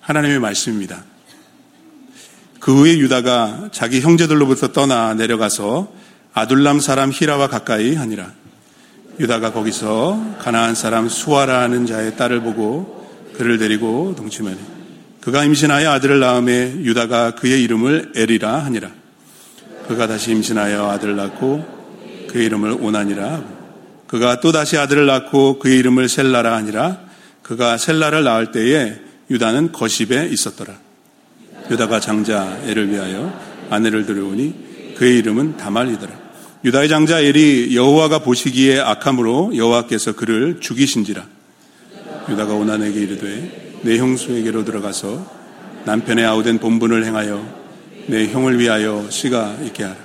하나님의 말씀입니다. 그 후에 유다가 자기 형제들로부터 떠나 내려가서 아둘람 사람 히라와 가까이 하니라. 유다가 거기서 가나안 사람 수아라는 자의 딸을 보고 그를 데리고 동침하니 그가 임신하여 아들을 낳음에 유다가 그의 이름을 에리라 하니라. 그가 다시 임신하여 아들을 낳고 그의 이름을 하고 그가 또 다시 아들을 낳고 그의 이름을 셀라라 하니라. 그가 셀라를 낳을 때에 유다는 거십에 있었더라. 유다가 장자 엘을 위하여 아내를 들여오니 그의 이름은 다말이더라. 유다의 장자 엘이 여호와가 보시기에 악함으로 여호와께서 그를 죽이신지라. 유다가 오난에게 이르되 내 형수에게로 들어가서 남편의 아우된 본분을 행하여 내 형을 위하여 씨가 있게 하라.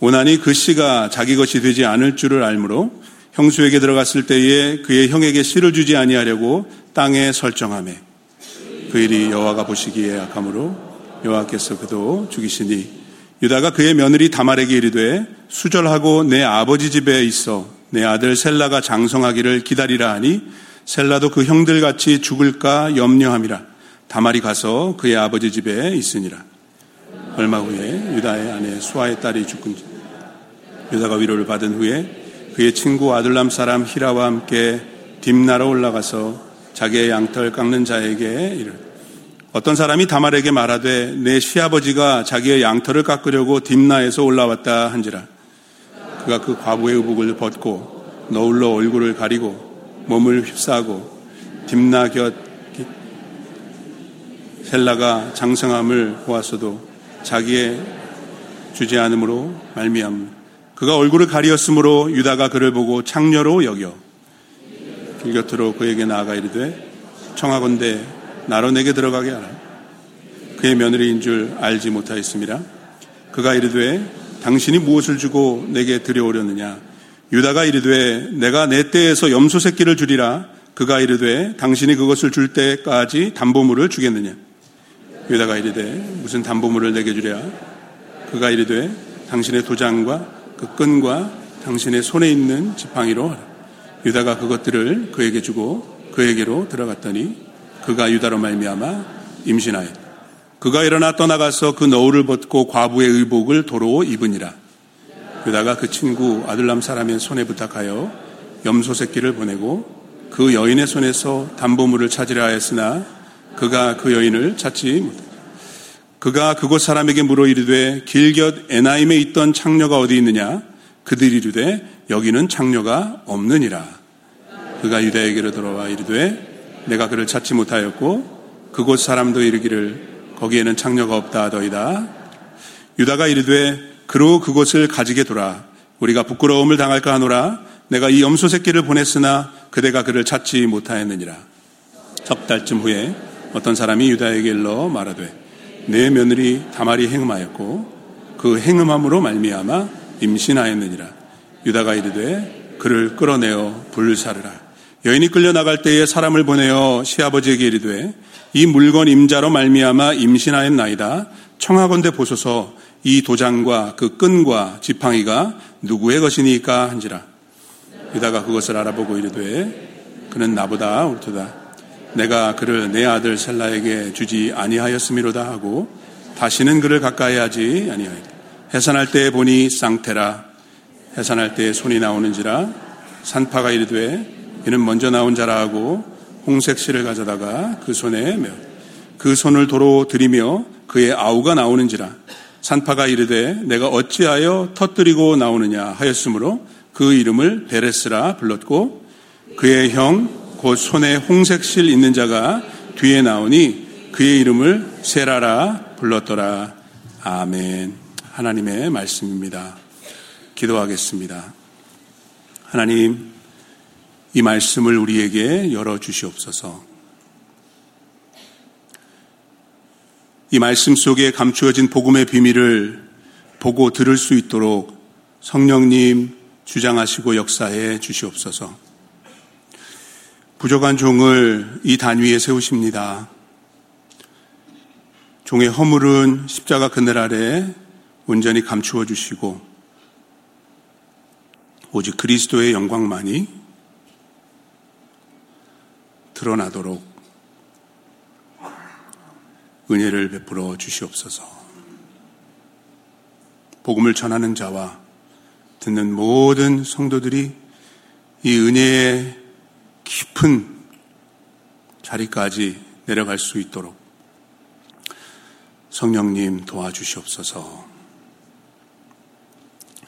오난이 그 씨가 자기 것이 되지 않을 줄을 알므로 형수에게 들어갔을 때에 그의 형에게 씨를 주지 아니하려고 땅에 설정함에 그 일이 여호와가 보시기에 악함으로 여호와께서 그도 죽이시니 유다가 그의 며느리 다말에게 이르되 수절하고 내 아버지 집에 있어 내 아들 셀라가 장성하기를 기다리라 하니 셀라도 그 형들 같이 죽을까 염려함이라. 다말이 가서 그의 아버지 집에 있으니라. 얼마 후에 유다의 아내 수아의 딸이 죽은 유다가 위로를 받은 후에 그의 친구 아들람 사람 히라와 함께 딥나로 올라가서 자기의 양털 깎는 자에게 이르 어떤 사람이 다말에게 말하되 내 시아버지가 자기의 양털을 깎으려고 딥나에서 올라왔다 한지라. 그가 그 과부의 의복을 벗고 너울로 얼굴을 가리고 몸을 휩싸고 딥나 곁 셀라가 장성함을 보았어도 자기의 주지 않음으로 말미암 그가 얼굴을 가리었으므로 유다가 그를 보고 창녀로 여겨 길 곁으로 그에게 나아가 이르되 청하건대 나로 내게 들어가게 하라. 그의 며느리인 줄 알지 못하였습니다. 그가 이르되 당신이 무엇을 주고 내게 들여오려느냐? 유다가 이르되 내가 내 때에서 염소 새끼를 주리라. 그가 이르되 당신이 그것을 줄 때까지 담보물을 주겠느냐? 유다가 이르되 무슨 담보물을 내게 주랴? 그가 이르되 당신의 도장과 그 끈과 당신의 손에 있는 지팡이로 하라. 유다가 그것들을 그에게 주고 그에게로 들어갔더니 그가 유다로 말미암아 임신하였. 그가 일어나 떠나가서 그 너울을 벗고 과부의 의복을 도로 입으니라. 유다가 그 친구 아들람 사람의 손에 부탁하여 염소 새끼를 보내고 그 여인의 손에서 담보물을 찾으려 하였으나 그가 그 여인을 찾지 못했다. 그가 그곳 사람에게 물어 이르되 길곁 에나임에 있던 창녀가 어디 있느냐? 그들이 이르되 여기는 창녀가 없느니라. 그가 유다에게로 돌아와 이르되 내가 그를 찾지 못하였고 그곳 사람도 이르기를 거기에는 창녀가 없다 하더이다. 유다가 이르되 그로 그곳을 가지게 돌아 우리가 부끄러움을 당할까 하노라 내가 이 염소 새끼를 보냈으나 그대가 그를 찾지 못하였느니라. 석 달쯤 후에 어떤 사람이 유다에게 일러 말하되 내 며느리 다말이 행음하였고 그 행음함으로 말미암아 임신하였느니라. 유다가 이르되 그를 끌어내어 불사르라. 여인이 끌려 나갈 때에 사람을 보내어 시아버지에게 이르되 이 물건 임자로 말미암아 임신하였나이다. 청하건대 보소서 이 도장과 그 끈과 지팡이가 누구의 것이니까 한지라. 유다가 그것을 알아보고 이르되 그는 나보다 옳도다. 내가 그를 내 아들 셀라에게 주지 아니하였음이로다 하고 다시는 그를 가까이 하지 아니하였다. 해산할 때 보니 쌍태라 해산할 때 손이 나오는지라 산파가 이르되 이는 먼저 나온 자라 하고 홍색 실을 가져다가 그 손에 메어 그 손을 도로 들이며 그의 아우가 나오는지라 산파가 이르되 내가 어찌하여 터뜨리고 나오느냐 하였으므로 그 이름을 베레스라 불렀고 그의 형 곧 손에 홍색 실 있는 자가 뒤에 나오니 그의 이름을 세라라 불렀더라. 아멘 하나님의 말씀입니다 기도하겠습니다 하나님 이 말씀을 우리에게 열어 주시옵소서. 이 말씀 속에 감추어진 복음의 비밀을 보고 들을 수 있도록 성령님 주장하시고 역사해 주시옵소서. 부족한 종을 이 단위에 세우십니다. 종의 허물은 십자가 그늘 아래 온전히 감추어 주시고 오직 그리스도의 영광만이 드러나도록 은혜를 베풀어 주시옵소서. 복음을 전하는 자와 듣는 모든 성도들이 이 은혜의 깊은 자리까지 내려갈 수 있도록 성령님 도와주시옵소서.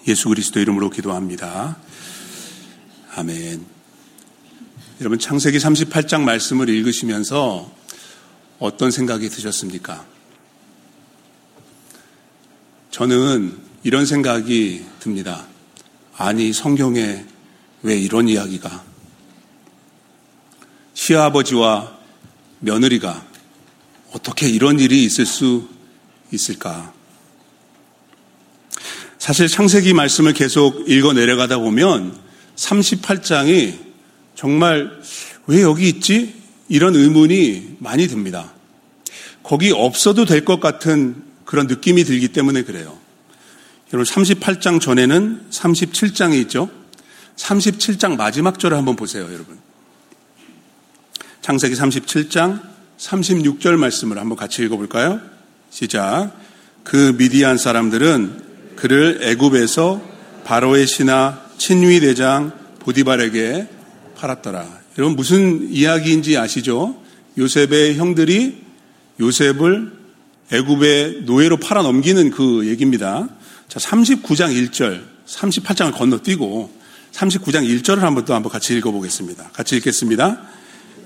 예수 그리스도 이름으로 기도합니다. 아멘. 여러분 창세기 38장 말씀을 읽으시면서 어떤 생각이 드셨습니까? 저는 이런 생각이 듭니다. 아니, 성경에 왜 이런 이야기가? 시아버지와 며느리가 어떻게 이런 일이 있을 수 있을까? 사실 창세기 말씀을 계속 읽어 내려가다 보면 38장이 정말 왜 여기 있지? 이런 의문이 많이 듭니다. 거기 없어도 될 것 같은 그런 느낌이 들기 때문에 그래요. 여러분 38장 전에는 37장이 있죠. 37장 마지막 절을 한번 보세요, 여러분. 창세기 37장 36절 말씀을 한번 같이 읽어볼까요? 시작. 그 미디안 사람들은 그를 애굽에서 바로의 신하 친위 대장 보디발에게 팔았더라. 여러분 무슨 이야기인지 아시죠? 요셉의 형들이 요셉을 애굽의 노예로 팔아 넘기는 그 얘기입니다. 자, 39장 1절, 38장을 건너뛰고 39장 1절을 한번 또 한번 같이 읽어보겠습니다. 같이 읽겠습니다.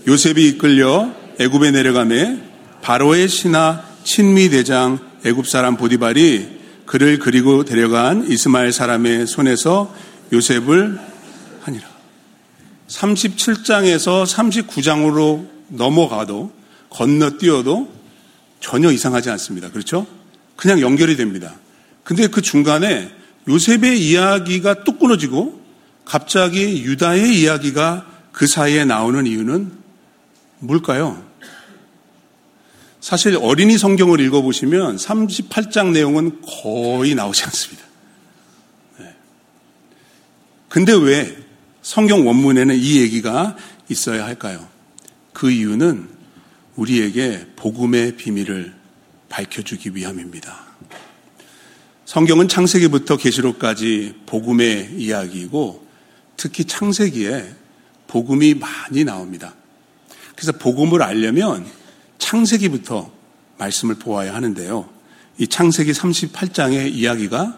요셉이 이끌려 애굽에 내려가매 바로의 신하 친미 대장 애굽 사람 보디발이 그를 그리고 데려간 이스마엘 사람의 손에서 요셉을 하니라. 37장에서 39장으로 넘어가도 건너뛰어도 전혀 이상하지 않습니다. 그렇죠? 그냥 연결이 됩니다. 근데 그 중간에 요셉의 이야기가 뚝 끊어지고 갑자기 유다의 이야기가 그 사이에 나오는 이유는 뭘까요? 사실 어린이 성경을 읽어보시면 38장 내용은 거의 나오지 않습니다. 네. 근데 왜 성경 원문에는 이 얘기가 있어야 할까요? 그 이유는 우리에게 복음의 비밀을 밝혀주기 위함입니다. 성경은 창세기부터 계시록까지 복음의 이야기이고 특히 창세기에 복음이 많이 나옵니다. 그래서 복음을 알려면 창세기부터 말씀을 보아야 하는데요. 이 창세기 38장의 이야기가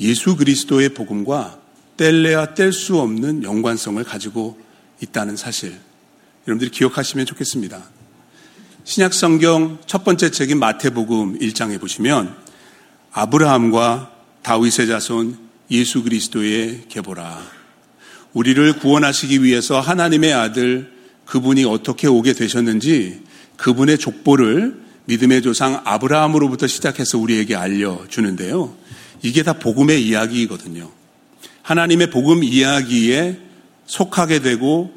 예수 그리스도의 복음과 뗄래야 뗄 수 없는 연관성을 가지고 있다는 사실. 여러분들이 기억하시면 좋겠습니다. 신약 성경 첫 번째 책인 마태복음 1장에 보시면 아브라함과 다윗의 자손 예수 그리스도의 계보라. 우리를 구원하시기 위해서 하나님의 아들 그분이 어떻게 오게 되셨는지 그분의 족보를 믿음의 조상 아브라함으로부터 시작해서 우리에게 알려주는데요. 이게 다 복음의 이야기이거든요. 하나님의 복음 이야기에 속하게 되고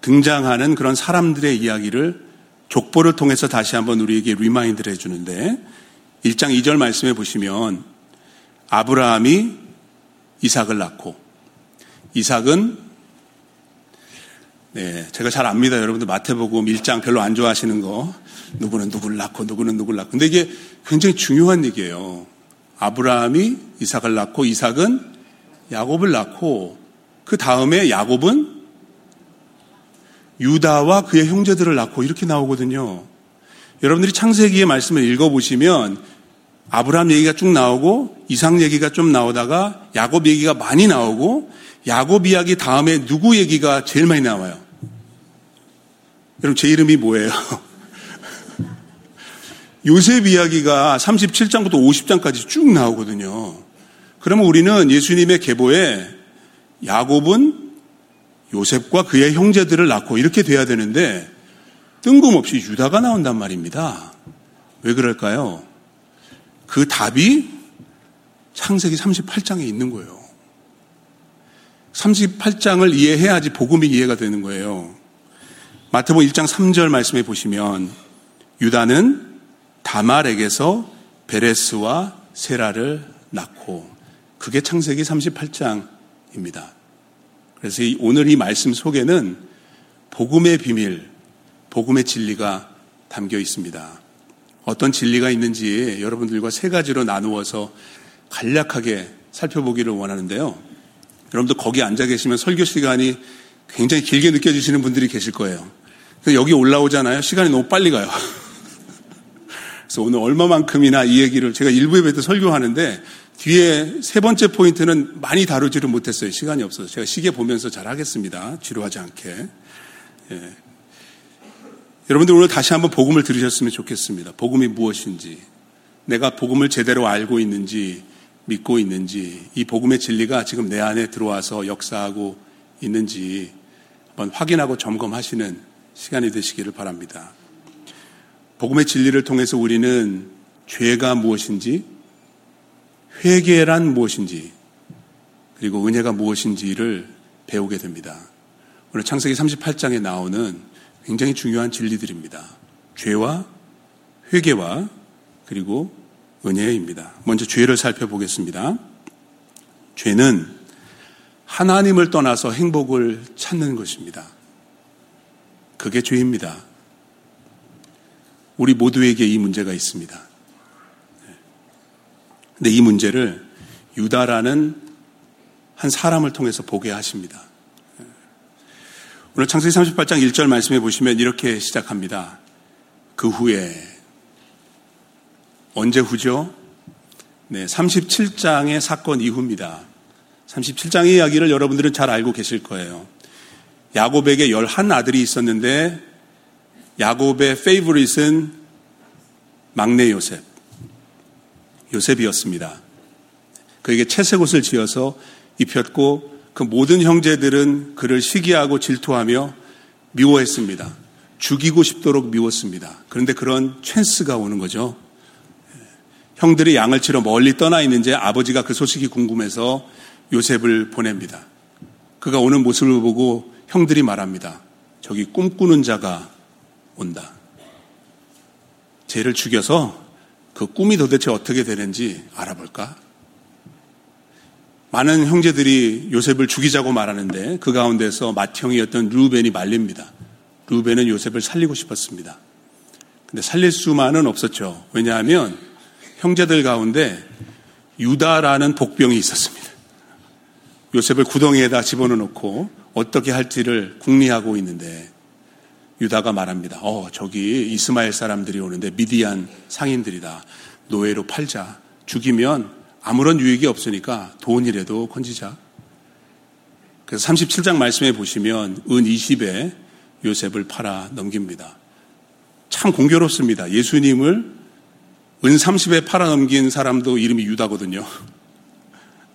등장하는 그런 사람들의 이야기를 족보를 통해서 다시 한번 우리에게 remind를 해주는데 1장 2절 말씀해 보시면 아브라함이 이삭을 낳고 이삭은 네, 제가 잘 압니다. 여러분들 마태복음 1장 별로 안 좋아하시는 거. 누구는 누구를 낳고 누구는 누구를 낳고. 근데 이게 굉장히 중요한 얘기예요. 아브라함이 이삭을 낳고 이삭은 야곱을 낳고 그 다음에 야곱은 유다와 그의 형제들을 낳고 이렇게 나오거든요. 여러분들이 창세기의 말씀을 읽어보시면 아브라함 얘기가 쭉 나오고 이상 얘기가 좀 나오다가 야곱 얘기가 많이 나오고 야곱 이야기 다음에 누구 얘기가 제일 많이 나와요? 여러분 제 이름이 뭐예요? 요셉 이야기가 37장부터 50장까지 쭉 나오거든요. 그러면 우리는 예수님의 계보에 야곱은 요셉과 그의 형제들을 낳고 이렇게 돼야 되는데 뜬금없이 유다가 나온단 말입니다. 왜 그럴까요? 그 답이 창세기 38장에 있는 거예요. 38장을 이해해야지 복음이 이해가 되는 거예요. 마태복음 1장 3절 말씀해 보시면 유다는 다말에게서 베레스와 세라를 낳고 그게 창세기 38장입니다. 그래서 오늘 이 말씀 속에는 복음의 비밀, 복음의 진리가 담겨 있습니다. 어떤 진리가 있는지 여러분들과 세 가지로 나누어서 간략하게 살펴보기를 원하는데요. 여러분도 거기 앉아 계시면 설교 시간이 굉장히 길게 느껴지시는 분들이 계실 거예요. 여기 올라오잖아요. 시간이 너무 빨리 가요. 그래서 오늘 얼마만큼이나 이 얘기를 제가 일부 예배 때 설교하는데 뒤에 세 번째 포인트는 많이 다루지를 못했어요. 시간이 없어서. 제가 시계 보면서 잘 하겠습니다. 지루하지 않게. 예. 여러분들 오늘 다시 한번 복음을 들으셨으면 좋겠습니다. 복음이 무엇인지, 내가 복음을 제대로 알고 있는지, 믿고 있는지, 이 복음의 진리가 지금 내 안에 들어와서 역사하고 있는지 한번 확인하고 점검하시는 시간이 되시기를 바랍니다. 복음의 진리를 통해서 우리는 죄가 무엇인지, 회개란 무엇인지, 그리고 은혜가 무엇인지를 배우게 됩니다. 오늘 창세기 38장에 나오는 굉장히 중요한 진리들입니다. 죄와 회개와 그리고 은혜입니다. 먼저 죄를 살펴보겠습니다. 죄는 하나님을 떠나서 행복을 찾는 것입니다. 그게 죄입니다. 우리 모두에게 이 문제가 있습니다. 근데 이 문제를 유다라는 한 사람을 통해서 보게 하십니다. 오늘 창세기 38장 1절 말씀해 보시면 이렇게 시작합니다. 그 후에 언제 후죠? 네, 37장의 사건 이후입니다. 37장의 이야기를 여러분들은 잘 알고 계실 거예요. 야곱에게 11 아들이 있었는데 야곱의 페이브릿은 막내 요셉. 요셉이었습니다. 그에게 채색 옷을 지어서 입혔고 그 모든 형제들은 그를 시기하고 질투하며 미워했습니다. 죽이고 싶도록 미웠습니다. 그런데 그런 찬스가 오는 거죠. 형들이 양을 치러 멀리 떠나 있는지 아버지가 그 소식이 궁금해서 요셉을 보냅니다. 그가 오는 모습을 보고 형들이 말합니다. 저기 꿈꾸는 자가 온다. 쟤를 죽여서 그 꿈이 도대체 어떻게 되는지 알아볼까? 많은 형제들이 요셉을 죽이자고 말하는데 그 가운데서 맏형이었던 루벤이 말립니다. 루벤은 요셉을 살리고 싶었습니다. 근데 살릴 수만은 없었죠. 왜냐하면 형제들 가운데 유다라는 복병이 있었습니다. 요셉을 구덩이에다 집어넣고 어떻게 할지를 궁리하고 있는데 유다가 말합니다. 어, 저기 이스마엘 사람들이 오는데 미디안 상인들이다. 노예로 팔자. 죽이면 아무런 유익이 없으니까 돈이라도 건지자. 그래서 37장 말씀에 보시면 은 20에 요셉을 팔아 넘깁니다. 참 공교롭습니다. 예수님을 은 30에 팔아 넘긴 사람도 이름이 유다거든요.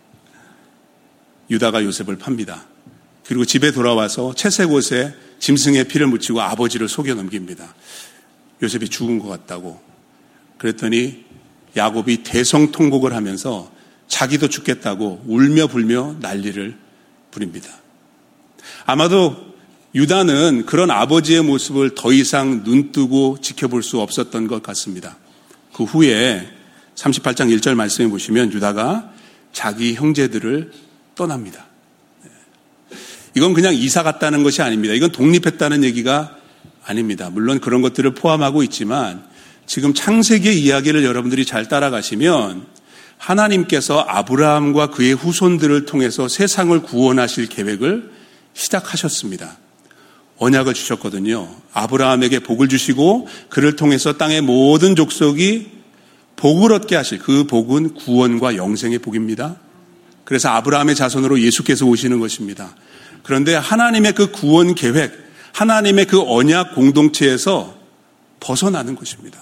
유다가 요셉을 팝니다. 그리고 집에 돌아와서 채색 옷에 짐승의 피를 묻히고 아버지를 속여 넘깁니다. 요셉이 죽은 것 같다고. 그랬더니 야곱이 대성통곡을 하면서 자기도 죽겠다고 울며 불며 난리를 부립니다. 아마도 유다는 그런 아버지의 모습을 더 이상 눈뜨고 지켜볼 수 없었던 것 같습니다. 그 후에 38장 1절 말씀해 보시면 유다가 자기 형제들을 떠납니다. 이건 그냥 이사 갔다는 것이 아닙니다. 이건 독립했다는 얘기가 아닙니다. 물론 그런 것들을 포함하고 있지만 지금 창세기의 이야기를 여러분들이 잘 따라가시면 하나님께서 아브라함과 그의 후손들을 통해서 세상을 구원하실 계획을 시작하셨습니다. 언약을 주셨거든요. 아브라함에게 복을 주시고 그를 통해서 땅의 모든 족속이 복을 얻게 하실 그 복은 구원과 영생의 복입니다. 그래서 아브라함의 자손으로 예수께서 오시는 것입니다. 그런데 하나님의 그 구원 계획, 하나님의 그 언약 공동체에서 벗어나는 것입니다.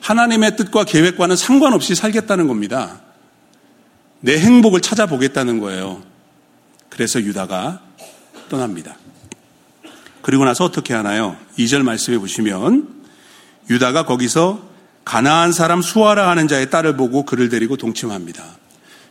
하나님의 뜻과 계획과는 상관없이 살겠다는 겁니다. 내 행복을 찾아보겠다는 거예요. 그래서 유다가 떠납니다. 그리고 나서 어떻게 하나요? 2절 말씀해 보시면 유다가 거기서 가나안 사람 수아라 하는 자의 딸을 보고 그를 데리고 동침합니다.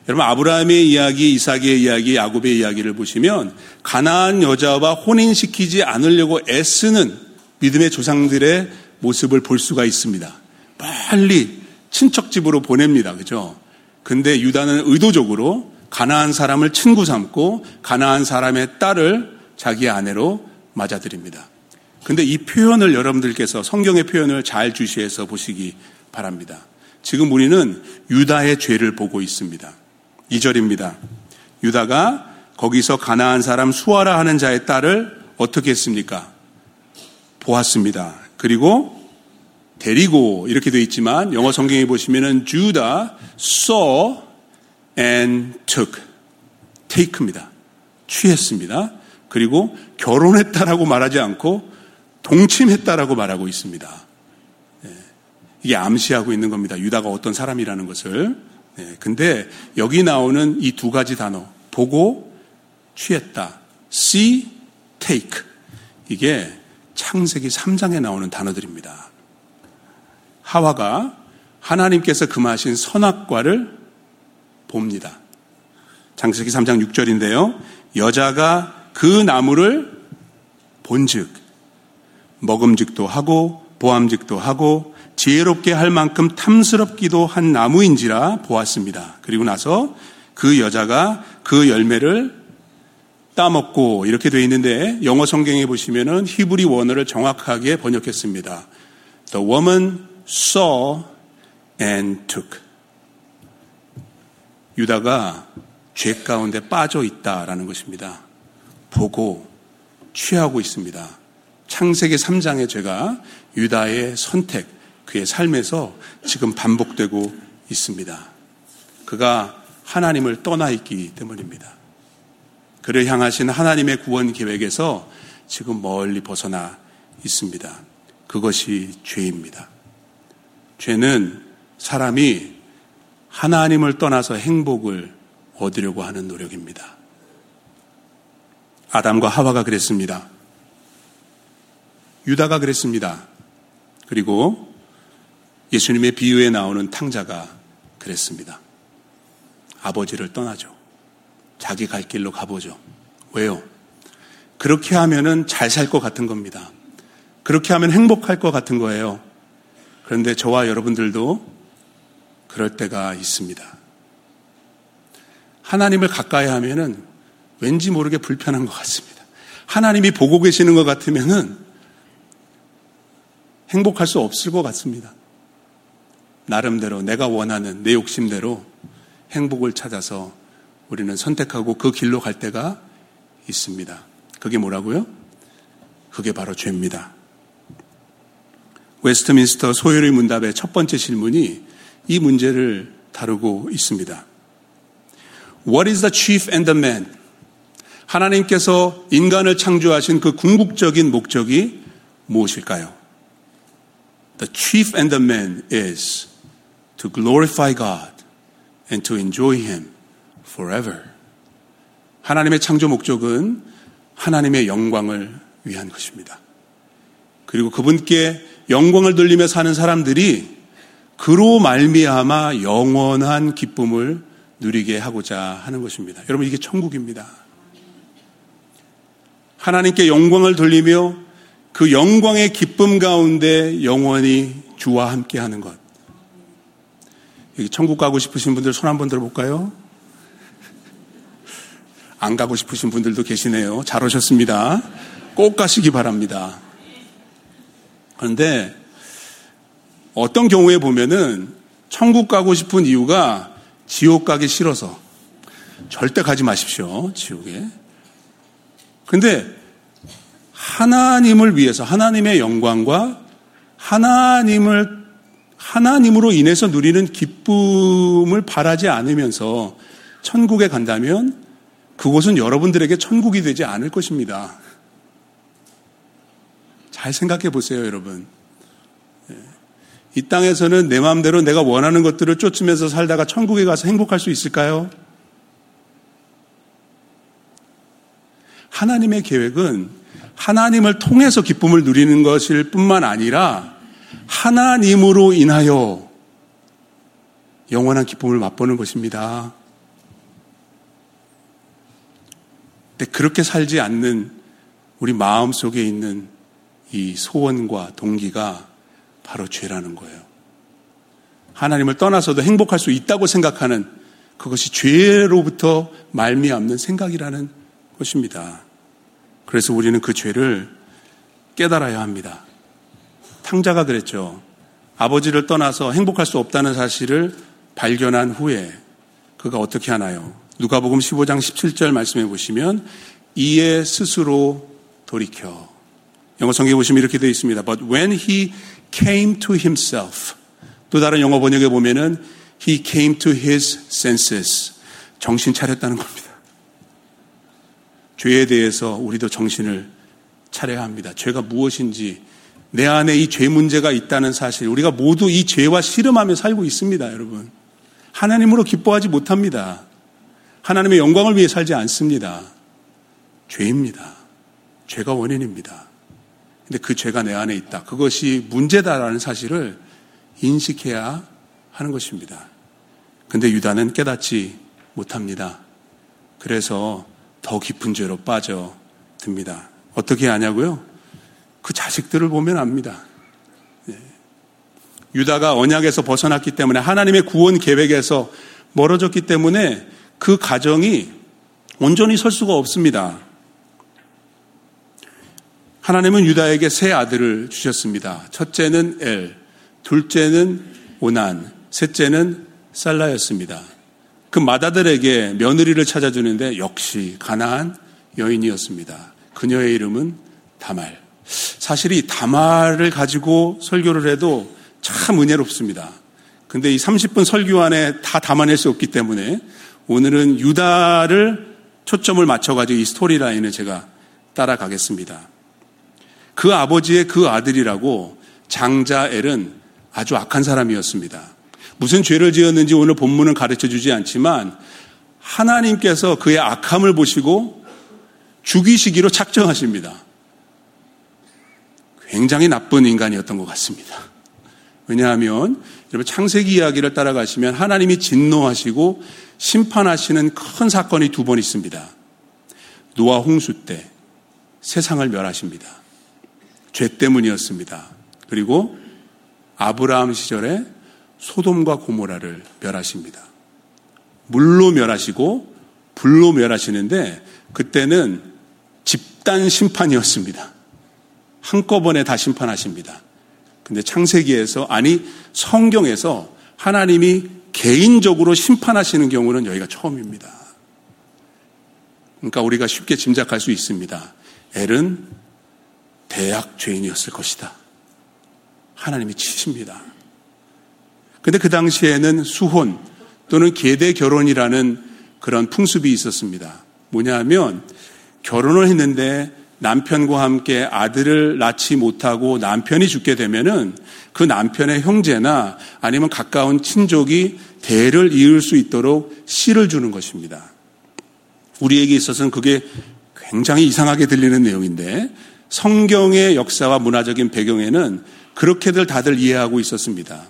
여러분 아브라함의 이야기, 이삭의 이야기, 야곱의 이야기를 보시면 가나안 여자와 혼인시키지 않으려고 애쓰는 믿음의 조상들의 모습을 볼 수가 있습니다. 빨리 친척 집으로 보냅니다. 그죠? 근데 유다는 의도적으로 가나안 사람을 친구 삼고 가나안 사람의 딸을 자기 아내로 맞아들입니다. 근데 이 표현을 여러분들께서 성경의 표현을 잘 주시해서 보시기 바랍니다. 지금 우리는 유다의 죄를 보고 있습니다. 2절입니다. 유다가 거기서 가나안 사람 수아라 하는 자의 딸을 어떻게 했습니까? 보았습니다. 그리고 데리고 이렇게 되어 있지만 영어 성경에 보시면은 주다 saw and took take입니다. 취했습니다. 그리고 결혼했다라고 말하지 않고 동침했다라고 말하고 있습니다. 네. 이게 암시하고 있는 겁니다. 유다가 어떤 사람이라는 것을. 네. 근데 여기 나오는 이 두 가지 단어 보고 취했다. see, take 이게 창세기 3장에 나오는 단어들입니다. 하와가 하나님께서 금하신 선악과를 봅니다. 창세기 3장 6절인데요. 여자가 그 나무를 본즉 먹음직도 하고 보암직도 하고 지혜롭게 할 만큼 탐스럽기도 한 나무인지라 보았습니다. 그리고 나서 그 여자가 그 열매를 따먹고 이렇게 되어 있는데 영어 성경에 보시면은 히브리 원어를 정확하게 번역했습니다. The woman saw and took. 유다가 죄 가운데 빠져 있다라는 것입니다. 보고 취하고 있습니다. 창세기 3장의 죄가 유다의 선택, 그의 삶에서 지금 반복되고 있습니다. 그가 하나님을 떠나 있기 때문입니다. 그를 향하신 하나님의 구원 계획에서 지금 멀리 벗어나 있습니다. 그것이 죄입니다. 죄는 사람이 하나님을 떠나서 행복을 얻으려고 하는 노력입니다. 아담과 하와가 그랬습니다. 유다가 그랬습니다. 그리고 예수님의 비유에 나오는 탕자가 그랬습니다. 아버지를 떠나죠. 자기 갈 길로 가보죠. 왜요? 그렇게 하면은 잘 살 것 같은 겁니다. 그렇게 하면 행복할 것 같은 거예요. 그런데 저와 여러분들도 그럴 때가 있습니다. 하나님을 가까이 하면은 왠지 모르게 불편한 것 같습니다. 하나님이 보고 계시는 것 같으면은 행복할 수 없을 것 같습니다. 나름대로 내가 원하는 내 욕심대로 행복을 찾아서 우리는 선택하고 그 길로 갈 때가 있습니다. 그게 뭐라고요? 그게 바로 죄입니다. 웨스트민스터 소요리 문답의 첫 번째 질문이 이 문제를 다루고 있습니다. What is the chief and the man? 하나님께서 인간을 창조하신 그 궁극적인 목적이 무엇일까요? The chief and the man is to glorify God and to enjoy Him forever. 하나님의 창조 목적은 하나님의 영광을 위한 것입니다. 그리고 그분께 영광을 돌리며 사는 사람들이 그로 말미암아 영원한 기쁨을 누리게 하고자 하는 것입니다. 여러분 이게 천국입니다. 하나님께 영광을 돌리며 그 영광의 기쁨 가운데 영원히 주와 함께 하는 것. 천국 가고 싶으신 분들 손 한번 들어볼까요? 안 가고 싶으신 분들도 계시네요. 잘 오셨습니다. 꼭 가시기 바랍니다. 그런데 어떤 경우에 보면은 천국 가고 싶은 이유가 지옥 가기 싫어서 절대 가지 마십시오. 지옥에. 근데 하나님을 위해서 하나님의 영광과 하나님을 하나님으로 인해서 누리는 기쁨을 바라지 않으면서 천국에 간다면 그곳은 여러분들에게 천국이 되지 않을 것입니다. 잘 생각해 보세요, 여러분. 예. 이 땅에서는 내 마음대로 내가 원하는 것들을 쫓으면서 살다가 천국에 가서 행복할 수 있을까요? 하나님의 계획은 하나님을 통해서 기쁨을 누리는 것일 뿐만 아니라 하나님으로 인하여 영원한 기쁨을 맛보는 것입니다. 근데 그렇게 살지 않는 우리 마음 속에 있는 이 소원과 동기가 바로 죄라는 거예요. 하나님을 떠나서도 행복할 수 있다고 생각하는 그것이 죄로부터 말미암는 생각이라는 것입니다. 그래서 우리는 그 죄를 깨달아야 합니다. 탕자가 그랬죠. 아버지를 떠나서 행복할 수 없다는 사실을 발견한 후에 그가 어떻게 하나요? 누가복음 15장 17절 말씀해 보시면 이에 스스로 돌이켜 영어 성경에 보시면 이렇게 되어 있습니다. But when he came to himself 또 다른 영어 번역에 보면은 he came to his senses 정신 차렸다는 겁니다. 죄에 대해서 우리도 정신을 차려야 합니다. 죄가 무엇인지 내 안에 이 죄 문제가 있다는 사실 우리가 모두 이 죄와 씨름하며 살고 있습니다, 여러분. 하나님으로 기뻐하지 못합니다. 하나님의 영광을 위해 살지 않습니다. 죄입니다. 죄가 원인입니다. 근데 그 죄가 내 안에 있다. 그것이 문제다라는 사실을 인식해야 하는 것입니다. 근데 유다는 깨닫지 못합니다. 그래서 더 깊은 죄로 빠져듭니다. 어떻게 하냐고요? 그 자식들을 보면 압니다. 유다가 언약에서 벗어났기 때문에 하나님의 구원 계획에서 멀어졌기 때문에 그 가정이 온전히 설 수가 없습니다. 하나님은 유다에게 세 아들을 주셨습니다. 첫째는 엘, 둘째는 오난, 셋째는 살라였습니다. 그 마다들에게 며느리를 찾아주는데 역시 가나안 여인이었습니다. 그녀의 이름은 다말. 사실 이 다말을 가지고 설교를 해도 참 은혜롭습니다. 근데 이 30분 설교 안에 다 담아낼 수 없기 때문에 오늘은 유다를 초점을 맞춰가지고 이 스토리라인을 제가 따라가겠습니다. 그 아버지의 그 아들이라고 장자 엘은 아주 악한 사람이었습니다. 무슨 죄를 지었는지 오늘 본문은 가르쳐 주지 않지만 하나님께서 그의 악함을 보시고 죽이시기로 작정하십니다. 굉장히 나쁜 인간이었던 것 같습니다. 왜냐하면 여러분 창세기 이야기를 따라가시면 하나님이 진노하시고 심판하시는 큰 사건이 두 번 있습니다. 노아 홍수 때 세상을 멸하십니다. 죄 때문이었습니다. 그리고 아브라함 시절에 소돔과 고모라를 멸하십니다. 물로 멸하시고 불로 멸하시는데 그때는 집단 심판이었습니다. 한꺼번에 다 심판하십니다. 근데 창세기에서 아니 성경에서 하나님이 개인적으로 심판하시는 경우는 여기가 처음입니다. 그러니까 우리가 쉽게 짐작할 수 있습니다. 엘은 대학 죄인이었을 것이다. 하나님이 치십니다. 근데 그 당시에는 수혼 또는 계대 결혼이라는 그런 풍습이 있었습니다. 뭐냐 하면 결혼을 했는데 남편과 함께 아들을 낳지 못하고 남편이 죽게 되면은 그 남편의 형제나 아니면 가까운 친족이 대를 이을 수 있도록 씨를 주는 것입니다. 우리에게 있어서는 그게 굉장히 이상하게 들리는 내용인데 성경의 역사와 문화적인 배경에는 그렇게들 다들 이해하고 있었습니다.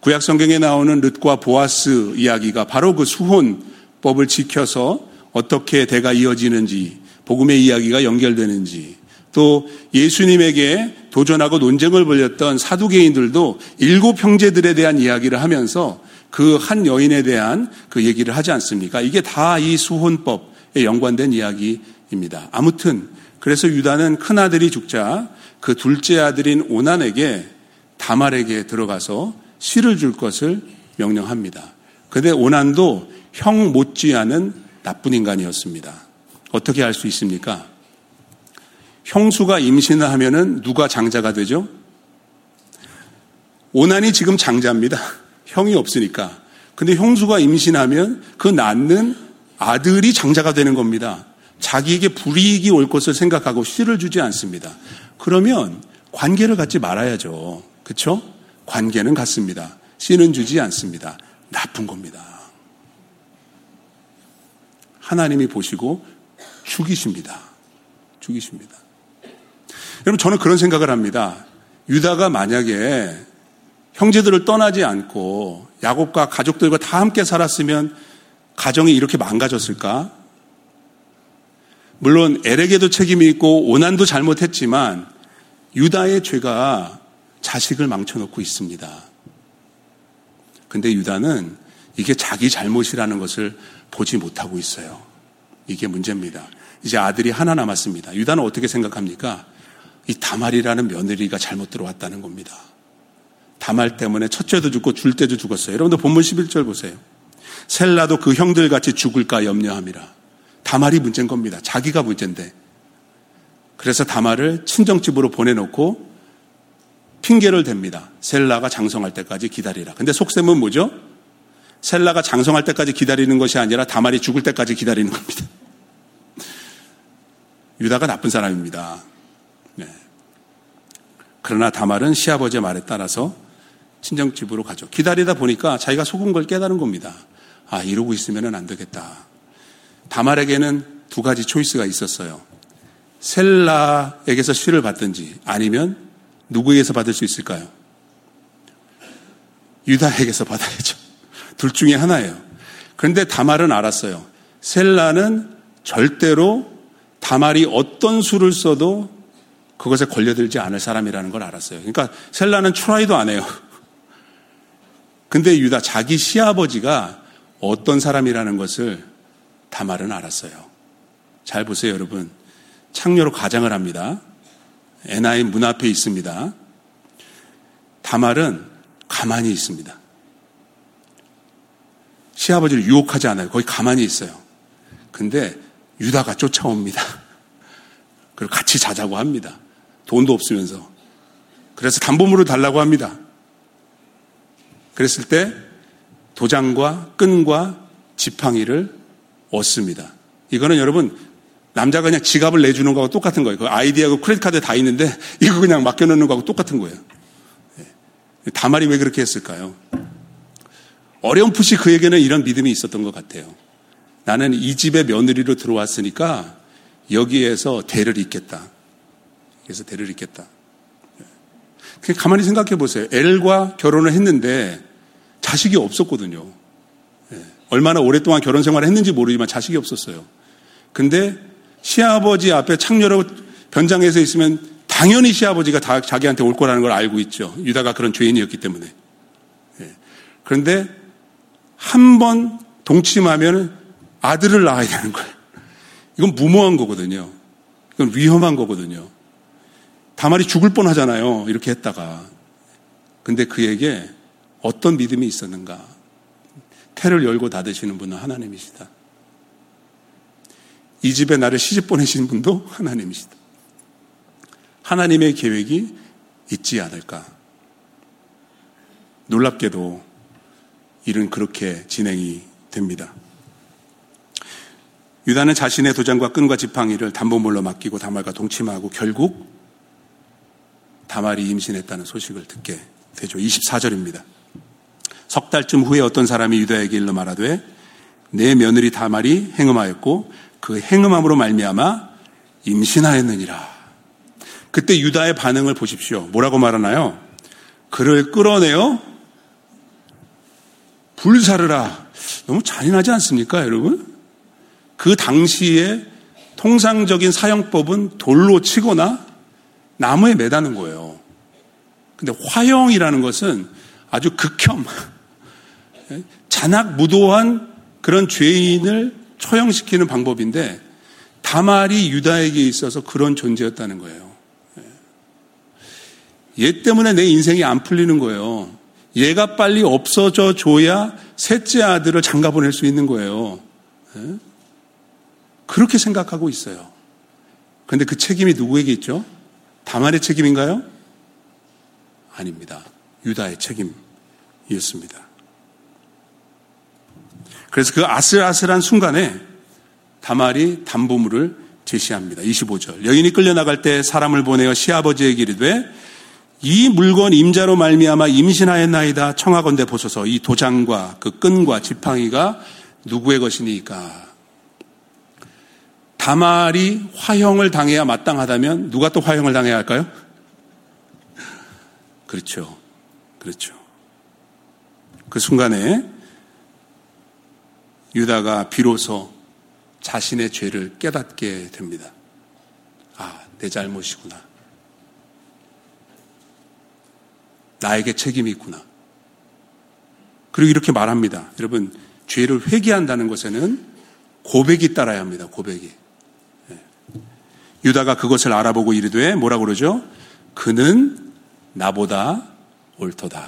구약 성경에 나오는 룻과 보아스 이야기가 바로 그 수혼법을 지켜서 어떻게 대가 이어지는지 복음의 이야기가 연결되는지 또 예수님에게 도전하고 논쟁을 벌였던 사두개인들도 일곱 형제들에 대한 이야기를 하면서 그 한 여인에 대한 그 얘기를 하지 않습니까? 이게 다 이 수혼법에 연관된 이야기입니다. 아무튼 그래서 유다는 큰 아들이 죽자 그 둘째 아들인 오난에게 다말에게 들어가서 씨를 줄 것을 명령합니다. 그런데 오난도 형 못지않은 나쁜 인간이었습니다. 어떻게 알 수 있습니까? 형수가 임신을 하면은 누가 장자가 되죠? 오난이 지금 장자입니다. 형이 없으니까. 근데 형수가 임신하면 그 낳는 아들이 장자가 되는 겁니다. 자기에게 불이익이 올 것을 생각하고 씨를 주지 않습니다. 그러면 관계를 갖지 말아야죠. 그렇죠? 관계는 같습니다. 씨는 주지 않습니다. 나쁜 겁니다. 하나님이 보시고 죽이십니다. 죽이십니다. 여러분, 저는 그런 생각을 합니다. 유다가 만약에 형제들을 떠나지 않고 야곱과 가족들과 다 함께 살았으면 가정이 이렇게 망가졌을까? 물론 엘에게도 책임이 있고 오난도 잘못했지만 유다의 죄가 자식을 망쳐놓고 있습니다. 근데 유다는 이게 자기 잘못이라는 것을 보지 못하고 있어요. 이게 문제입니다. 이제 아들이 하나 남았습니다. 유다는 어떻게 생각합니까? 이 다말이라는 며느리가 잘못 들어왔다는 겁니다. 다말 때문에 첫째도 죽고 줄때도 죽었어요. 여러분들 본문 11절 보세요. 셀라도 그 형들 같이 죽을까 염려함이라. 다말이 문제인 겁니다. 자기가 문제인데. 그래서 다말을 친정집으로 보내놓고 핑계를 댑니다. 셀라가 장성할 때까지 기다리라. 근데 속셈은 뭐죠? 셀라가 장성할 때까지 기다리는 것이 아니라 다말이 죽을 때까지 기다리는 겁니다. 유다가 나쁜 사람입니다. 네. 그러나 다말은 시아버지의 말에 따라서 친정집으로 가죠. 기다리다 보니까 자기가 속은 걸 깨달은 겁니다. 아, 이러고 있으면 안 되겠다. 다말에게는 두 가지 초이스가 있었어요. 셀라에게서 시를 받든지 아니면 누구에게서 받을 수 있을까요? 유다에게서 받아야죠. 둘 중에 하나예요. 그런데 다말은 알았어요. 셀라는 절대로 다말이 어떤 수를 써도 그것에 걸려들지 않을 사람이라는 걸 알았어요. 그러니까 셀라는 트라이도 안 해요. 근데 유다 자기 시아버지가 어떤 사람이라는 것을 다말은 알았어요. 잘 보세요, 여러분. 창녀로 가장을 합니다. 에나의 문 앞에 있습니다. 다말은 가만히 있습니다. 시아버지를 유혹하지 않아요. 거기 가만히 있어요. 근데 유다가 쫓아옵니다. 그리고 같이 자자고 합니다. 돈도 없으면서. 그래서 담보물을 달라고 합니다. 그랬을 때 도장과 끈과 지팡이를 얻습니다. 이거는 여러분 남자가 그냥 지갑을 내주는 거하고 똑같은 거예요. 그 아이디하고 크레딧 카드 다 있는데 이거 그냥 맡겨놓는 거하고 똑같은 거예요. 예. 다말이 왜 그렇게 했을까요? 어렴풋이 그에게는 이런 믿음이 있었던 것 같아요. 나는 이 집의 며느리로 들어왔으니까 여기에서 대를 잇겠다. 그래서 대를 잇겠다. 가만히 생각해 보세요. 엘과 결혼을 했는데 자식이 없었거든요. 예. 얼마나 오랫동안 결혼 생활을 했는지 모르지만 자식이 없었어요. 근데 시아버지 앞에 창녀로 변장해서 있으면 당연히 시아버지가 다 자기한테 올 거라는 걸 알고 있죠. 유다가 그런 죄인이었기 때문에. 예. 그런데 한 번 동침하면 아들을 낳아야 되는 거예요. 이건 무모한 거거든요. 이건 위험한 거거든요. 다말이 죽을 뻔 하잖아요. 이렇게 했다가. 근데 그에게 어떤 믿음이 있었는가? 태를 열고 닫으시는 분은 하나님이시다. 이 집에 나를 시집 보내시는 분도 하나님이시다. 하나님의 계획이 있지 않을까. 놀랍게도 일은 그렇게 진행이 됩니다. 유다는 자신의 도장과 끈과 지팡이를 담보물로 맡기고 다말과 동침하고 결국 다말이 임신했다는 소식을 듣게 되죠. 24절입니다. 석 달쯤 후에 어떤 사람이 유다에게 일러 말하되 내 며느리 다말이 행음하였고 그 행음함으로 말미암아 임신하였느니라. 그때 유다의 반응을 보십시오. 뭐라고 말하나요? 그를 끌어내어 불사르라. 너무 잔인하지 않습니까, 여러분? 그 당시에 통상적인 사형법은 돌로 치거나 나무에 매다는 거예요. 근데 화형이라는 것은 아주 극혐, 잔악 무도한 그런 죄인을 처형시키는 방법인데 다말이 유다에게 있어서 그런 존재였다는 거예요. 얘 때문에 내 인생이 안 풀리는 거예요. 얘가 빨리 없어져 줘야 셋째 아들을 장가 보낼 수 있는 거예요. 그렇게 생각하고 있어요. 그런데 그 책임이 누구에게 있죠? 다말의 책임인가요? 아닙니다. 유다의 책임이었습니다. 그래서 그 아슬아슬한 순간에 다말이 담보물을 제시합니다. 25절. 여인이 끌려나갈 때 사람을 보내어 시아버지에게 이르되 이 물건 임자로 말미암아 임신하였나이다 청하건대 보소서 이 도장과 그 끈과 지팡이가 누구의 것이니까 다말이 화형을 당해야 마땅하다면 누가 또 화형을 당해야 할까요? 그렇죠. 그렇죠. 그 순간에 유다가 비로소 자신의 죄를 깨닫게 됩니다. 아, 내 잘못이구나. 나에게 책임이 있구나. 그리고 이렇게 말합니다. 여러분, 죄를 회개한다는 것에는 고백이 따라야 합니다. 고백이. 유다가 그것을 알아보고 이르되 뭐라 그러죠? 그는 나보다 옳도다.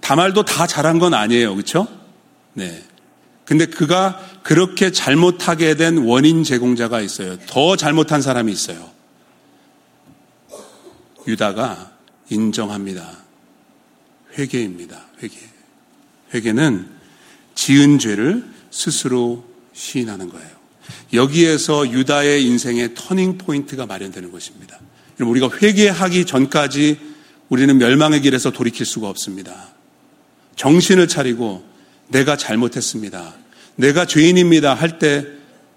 다말도 다 잘한 건 아니에요. 그렇죠? 네. 근데 그가 그렇게 잘못하게 된 원인 제공자가 있어요. 더 잘못한 사람이 있어요. 유다가 인정합니다. 회개입니다. 회개. 회개는 지은 죄를 스스로 시인하는 거예요. 여기에서 유다의 인생의 터닝 포인트가 마련되는 것입니다. 우리가 회개하기 전까지 우리는 멸망의 길에서 돌이킬 수가 없습니다. 정신을 차리고 내가 잘못했습니다. 내가 죄인입니다. 할 때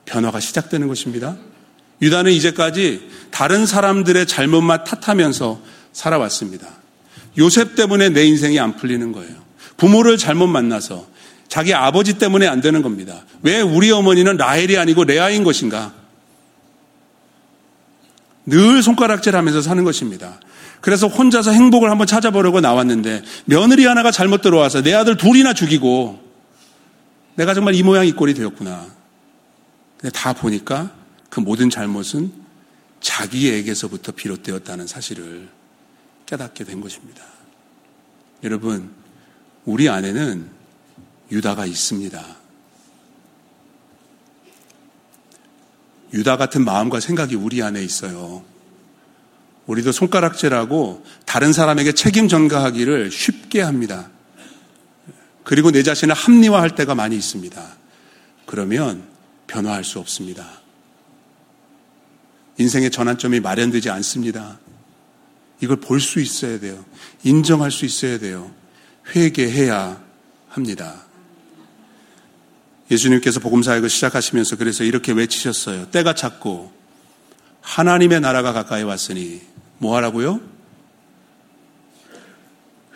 변화가 시작되는 것입니다. 유다는 이제까지 다른 사람들의 잘못만 탓하면서 살아왔습니다. 요셉 때문에 내 인생이 안 풀리는 거예요. 부모를 잘못 만나서 자기 아버지 때문에 안 되는 겁니다. 왜 우리 어머니는 라헬이 아니고 레아인 것인가? 늘 손가락질 하면서 사는 것입니다. 그래서 혼자서 행복을 한번 찾아보려고 나왔는데 며느리 하나가 잘못 들어와서 내 아들 둘이나 죽이고 내가 정말 이 모양 이 꼴이 되었구나. 근데 다 보니까 그 모든 잘못은 자기에게서부터 비롯되었다는 사실을 깨닫게 된 것입니다. 여러분, 우리 안에는 유다가 있습니다. 유다 같은 마음과 생각이 우리 안에 있어요. 우리도 손가락질하고 다른 사람에게 책임 전가하기를 쉽게 합니다. 그리고 내 자신을 합리화할 때가 많이 있습니다. 그러면 변화할 수 없습니다. 인생의 전환점이 마련되지 않습니다. 이걸 볼 수 있어야 돼요. 인정할 수 있어야 돼요. 회개해야 합니다. 예수님께서 복음 사역을 시작하시면서 그래서 이렇게 외치셨어요. 때가 찼고 하나님의 나라가 가까이 왔으니 뭐 하라고요?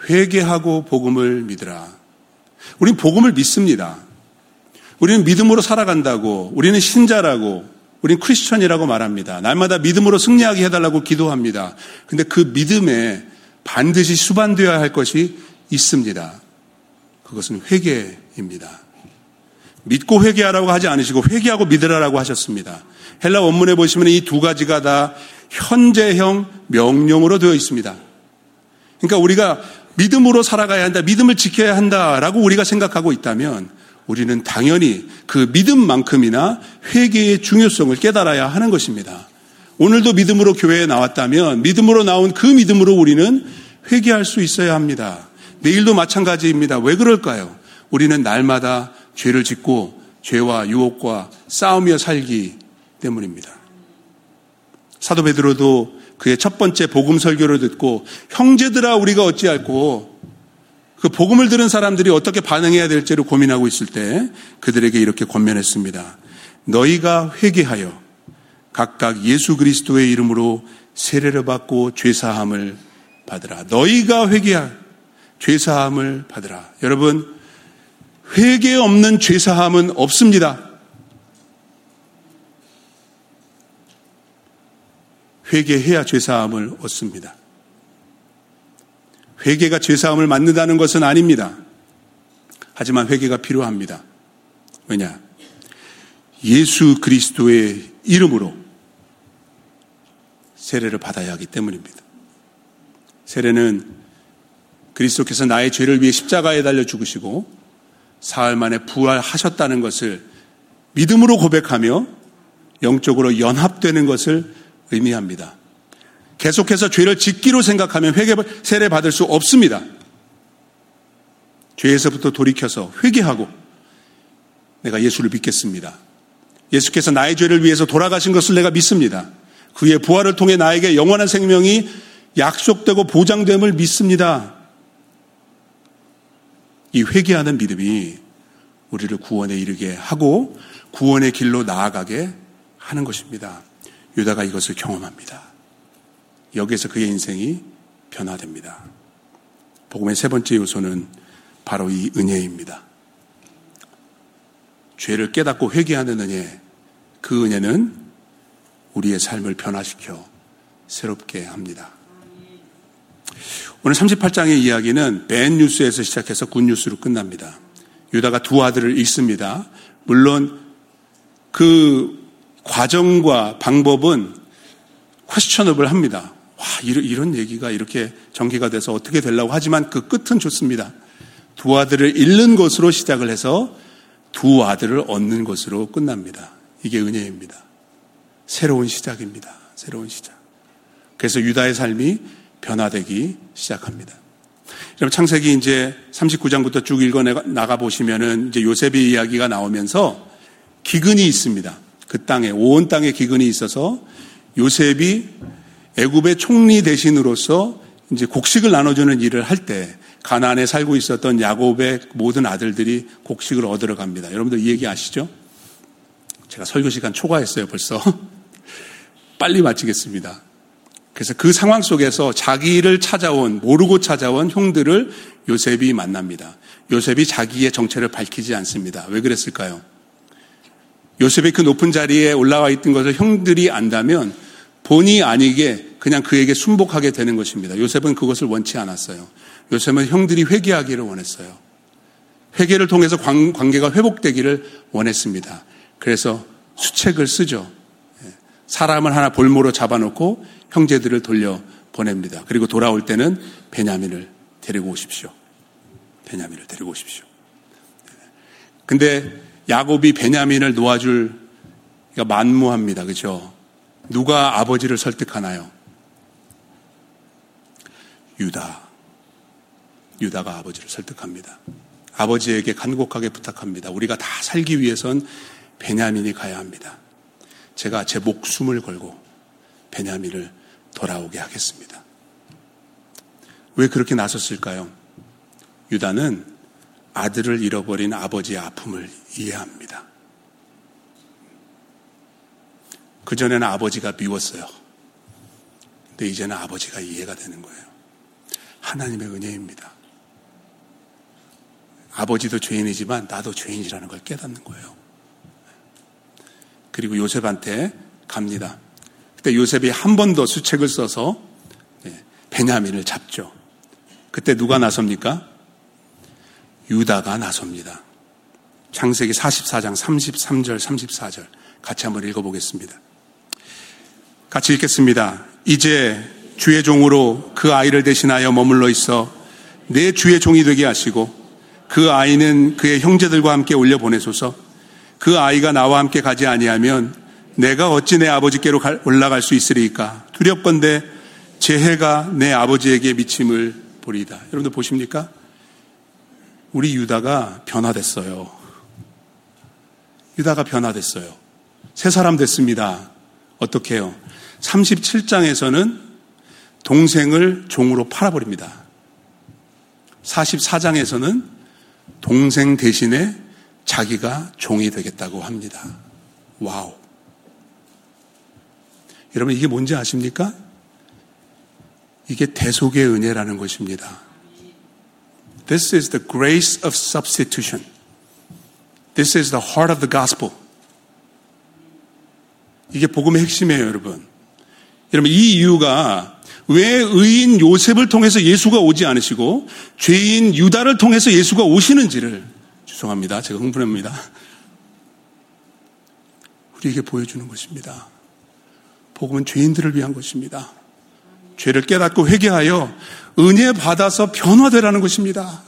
회개하고 복음을 믿으라. 우린 복음을 믿습니다. 우리는 믿음으로 살아간다고, 우리는 신자라고, 우리는 크리스천이라고 말합니다. 날마다 믿음으로 승리하게 해달라고 기도합니다. 근데 그 믿음에 반드시 수반되어야 할 것이 있습니다. 그것은 회개입니다. 믿고 회개하라고 하지 않으시고 회개하고 믿으라라고 하셨습니다. 헬라 원문에 보시면 이 두 가지가 다 현재형 명령으로 되어 있습니다. 그러니까 우리가 믿음으로 살아가야 한다, 믿음을 지켜야 한다라고 우리가 생각하고 있다면 우리는 당연히 그 믿음만큼이나 회개의 중요성을 깨달아야 하는 것입니다. 오늘도 믿음으로 교회에 나왔다면 믿음으로 나온 그 믿음으로 우리는 회개할 수 있어야 합니다. 내일도 마찬가지입니다. 왜 그럴까요? 우리는 날마다 죄를 짓고 죄와 유혹과 싸우며 살기 때문입니다. 사도 베드로도 그의 첫 번째 복음 설교를 듣고 형제들아 우리가 어찌할꼬 그 복음을 들은 사람들이 어떻게 반응해야 될지를 고민하고 있을 때 그들에게 이렇게 권면했습니다. 너희가 회개하여 각각 예수 그리스도의 이름으로 세례를 받고 죄 사함을 받으라. 너희가 회개하 죄 사함을 받으라. 여러분 회개 없는 죄사함은 없습니다. 회개해야 죄사함을 얻습니다. 회개가 죄사함을 맞는다는 것은 아닙니다. 하지만 회개가 필요합니다. 왜냐? 예수 그리스도의 이름으로 세례를 받아야 하기 때문입니다. 세례는 그리스도께서 나의 죄를 위해 십자가에 달려 죽으시고 사흘 만에 부활하셨다는 것을 믿음으로 고백하며 영적으로 연합되는 것을 의미합니다. 계속해서 죄를 짓기로 생각하면 회개 세례 받을 수 없습니다. 죄에서부터 돌이켜서 회개하고 내가 예수를 믿겠습니다. 예수께서 나의 죄를 위해서 돌아가신 것을 내가 믿습니다. 그의 부활을 통해 나에게 영원한 생명이 약속되고 보장됨을 믿습니다. 이 회개하는 믿음이 우리를 구원에 이르게 하고 구원의 길로 나아가게 하는 것입니다. 유다가 이것을 경험합니다. 여기에서 그의 인생이 변화됩니다. 복음의 세 번째 요소는 바로 이 은혜입니다. 죄를 깨닫고 회개하는 은혜, 그 은혜는 우리의 삶을 변화시켜 새롭게 합니다. 오늘 38장의 이야기는 bad news에서 시작해서 good news로 끝납니다. 유다가 두 아들을 잃습니다. 물론 그 과정과 방법은 questionable 합니다. 와, 이런, 이런 얘기가 이렇게 전개가 돼서 어떻게 되려고 하지만 그 끝은 좋습니다. 두 아들을 잃는 것으로 시작을 해서 두 아들을 얻는 것으로 끝납니다. 이게 은혜입니다. 새로운 시작입니다. 새로운 시작. 그래서 유다의 삶이 변화되기 시작합니다. 여러분 창세기 이제 39장부터 쭉 읽어 나가 보시면은 이제 요셉의 이야기가 나오면서 기근이 있습니다. 그 땅에 온 땅에 기근이 있어서 요셉이 애굽의 총리 대신으로서 이제 곡식을 나눠주는 일을 할 때 가나안에 살고 있었던 야곱의 모든 아들들이 곡식을 얻으러 갑니다. 여러분들 이 얘기 아시죠? 제가 설교 시간 초과했어요 벌써. 빨리 마치겠습니다. 그래서 그 상황 속에서 자기를 찾아온, 모르고 찾아온 형들을 요셉이 만납니다. 요셉이 자기의 정체를 밝히지 않습니다. 왜 그랬을까요? 요셉이 그 높은 자리에 올라와 있던 것을 형들이 안다면 본의 아니게 그냥 그에게 순복하게 되는 것입니다. 요셉은 그것을 원치 않았어요. 요셉은 형들이 회개하기를 원했어요. 회개를 통해서 관계가 회복되기를 원했습니다. 그래서 수책을 쓰죠. 예. 사람을 하나 볼모로 잡아놓고 형제들을 돌려 보냅니다. 그리고 돌아올 때는 베냐민을 데리고 오십시오. 베냐민을 데리고 오십시오. 근데 야곱이 베냐민을 놓아줄 만무합니다. 그죠? 누가 아버지를 설득하나요? 유다. 유다가 아버지를 설득합니다. 아버지에게 간곡하게 부탁합니다. 우리가 다 살기 위해선 베냐민이 가야 합니다. 제가 제 목숨을 걸고 베냐민을 돌아오게 하겠습니다. 왜 그렇게 나섰을까요? 유다는 아들을 잃어버린 아버지의 아픔을 이해합니다. 그전에는 아버지가 미웠어요. 근데 이제는 아버지가 이해가 되는 거예요. 하나님의 은혜입니다. 아버지도 죄인이지만 나도 죄인이라는 걸 깨닫는 거예요. 그리고 요셉한테 갑니다. 그때 요셉이 한 번 더 수책을 써서 예, 베냐민을 잡죠. 그때 누가 나섭니까? 유다가 나섭니다. 창세기 44장 33절, 34절 같이 한번 읽어보겠습니다. 같이 읽겠습니다. 이제 주의 종으로 그 아이를 대신하여 머물러 있어 내 주의 종이 되게 하시고 그 아이는 그의 형제들과 함께 올려 보내소서 그 아이가 나와 함께 가지 아니하면 내가 어찌 내 아버지께로 올라갈 수 있으리까? 두렵건대 제 해가 내 아버지에게 미침을 보리다. 여러분들 보십니까? 우리 유다가 변화됐어요. 유다가 변화됐어요. 새 사람 됐습니다. 어떻게 해요? 37장에서는 동생을 종으로 팔아버립니다. 44장에서는 동생 대신에 자기가 종이 되겠다고 합니다. 와우. 여러분 이게 뭔지 아십니까? 이게 대속의 은혜라는 것입니다. This is the grace of substitution. This is the heart of the gospel. 이게 복음의 핵심이에요, 여러분. 여러분, 이 이유가 왜 의인 요셉을 통해서 예수가 오지 않으시고 죄인 유다를 통해서 예수가 오시는지를 죄송합니다. 제가 흥분합니다. 우리에게 보여주는 것입니다. 복음은 죄인들을 위한 것입니다. 죄를 깨닫고 회개하여 은혜 받아서 변화되라는 것입니다.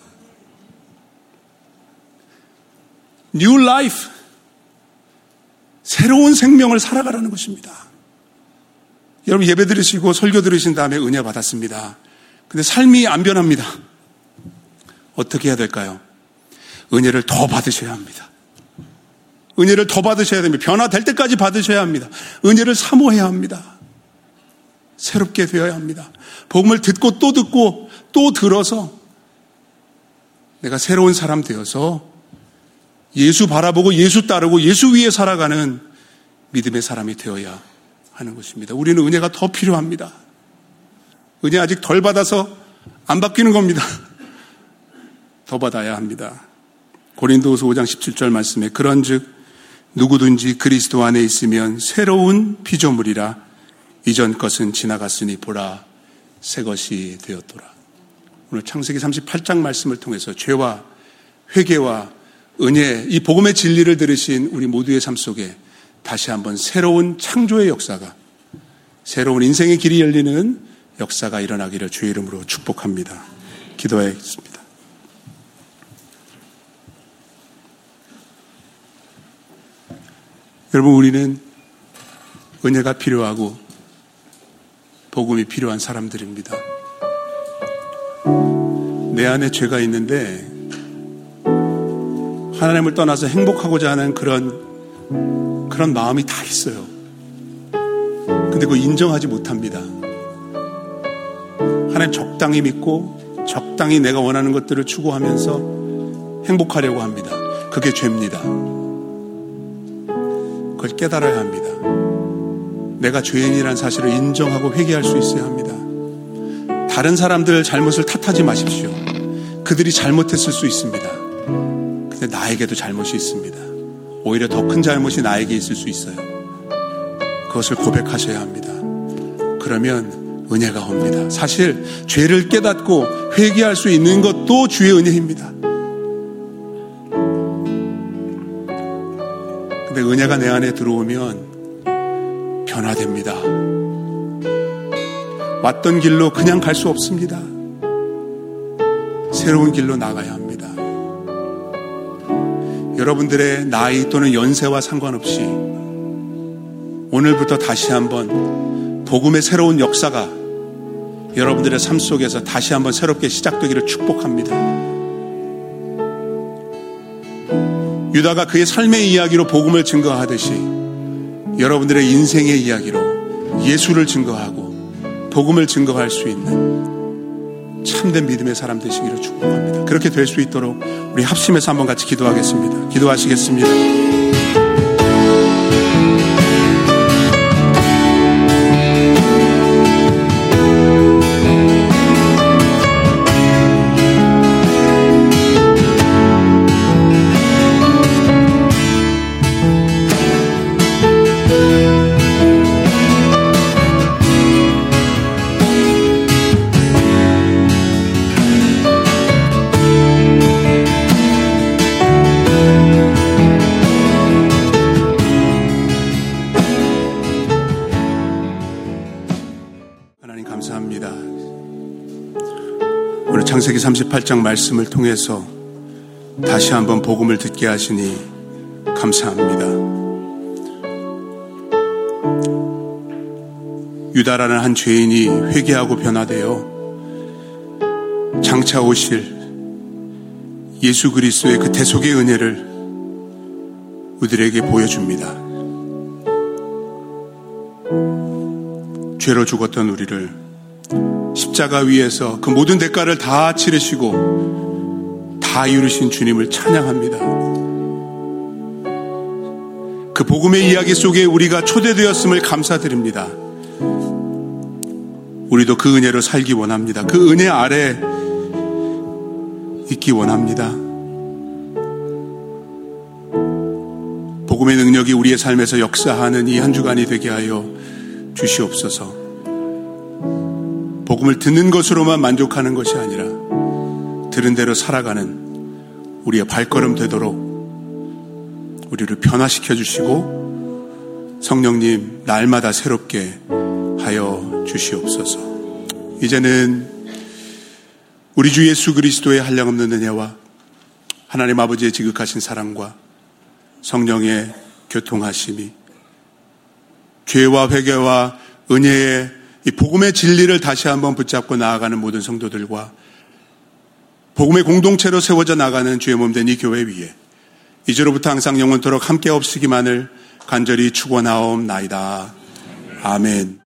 New life. 새로운 생명을 살아가라는 것입니다. 여러분 예배 들으시고 설교 들으신 다음에 은혜 받았습니다. 근데 삶이 안 변합니다. 어떻게 해야 될까요? 은혜를 더 받으셔야 합니다. 은혜를 더 받으셔야 됩니다. 변화될 때까지 받으셔야 합니다. 은혜를 사모해야 합니다. 새롭게 되어야 합니다. 복음을 듣고 또 듣고 또 들어서 내가 새로운 사람 되어서 예수 바라보고 예수 따르고 예수 위에 살아가는 믿음의 사람이 되어야 하는 것입니다. 우리는 은혜가 더 필요합니다. 은혜 아직 덜 받아서 안 바뀌는 겁니다. 더 받아야 합니다. 고린도후서 5장 17절 말씀에 그런즉 누구든지 그리스도 안에 있으면 새로운 피조물이라 이전 것은 지나갔으니 보라 새 것이 되었더라. 오늘 창세기 38장 말씀을 통해서 죄와 회개와 은혜 이 복음의 진리를 들으신 우리 모두의 삶 속에 다시 한번 새로운 창조의 역사가 새로운 인생의 길이 열리는 역사가 일어나기를 주의 이름으로 축복합니다. 기도하겠습니다. 여러분, 우리는 은혜가 필요하고 복음이 필요한 사람들입니다. 내 안에 죄가 있는데 하나님을 떠나서 행복하고자 하는 그런 그런 마음이 다 있어요. 근데 그거 인정하지 못합니다. 하나님 적당히 믿고 적당히 내가 원하는 것들을 추구하면서 행복하려고 합니다. 그게 죄입니다. 그걸 깨달아야 합니다. 내가 죄인이라는 사실을 인정하고 회개할 수 있어야 합니다. 다른 사람들 잘못을 탓하지 마십시오. 그들이 잘못했을 수 있습니다. 근데 나에게도 잘못이 있습니다. 오히려 더 큰 잘못이 나에게 있을 수 있어요. 그것을 고백하셔야 합니다. 그러면 은혜가 옵니다. 사실 죄를 깨닫고 회개할 수 있는 것도 주의 은혜입니다. 근데 은혜가 내 안에 들어오면 변화됩니다. 왔던 길로 그냥 갈 수 없습니다. 새로운 길로 나가야 합니다. 여러분들의 나이 또는 연세와 상관없이 오늘부터 다시 한번 복음의 새로운 역사가 여러분들의 삶 속에서 다시 한번 새롭게 시작되기를 축복합니다. 유다가 그의 삶의 이야기로 복음을 증거하듯이 여러분들의 인생의 이야기로 예수를 증거하고 복음을 증거할 수 있는 참된 믿음의 사람 되시기를 축복합니다. 그렇게 될 수 있도록 우리 합심해서 한번 같이 기도하겠습니다. 기도하시겠습니다. 창세기 38장 말씀을 통해서 다시 한번 복음을 듣게 하시니 감사합니다. 유다라는 한 죄인이 회개하고 변화되어 장차 오실 예수 그리스도의 그 대속의 은혜를 우리들에게 보여줍니다. 죄로 죽었던 우리를 십자가 위에서 그 모든 대가를 다 치르시고 다 이루신 주님을 찬양합니다. 그 복음의 이야기 속에 우리가 초대되었음을 감사드립니다. 우리도 그 은혜로 살기 원합니다. 그 은혜 아래 있기 원합니다. 복음의 능력이 우리의 삶에서 역사하는 이 한 주간이 되게 하여 주시옵소서. 복음을 듣는 것으로만 만족하는 것이 아니라 들은 대로 살아가는 우리의 발걸음 되도록 우리를 변화시켜 주시고 성령님 날마다 새롭게 하여 주시옵소서. 이제는 우리 주 예수 그리스도의 한량없는 은혜와 하나님 아버지의 지극하신 사랑과 성령의 교통하심이 죄와 회개와 은혜의 이 복음의 진리를 다시 한번 붙잡고 나아가는 모든 성도들과 복음의 공동체로 세워져 나가는 주의 몸된 이 교회 위에 이제로부터 항상 영원토록 함께 없으기만을 간절히 축원하옵나이다. 아멘.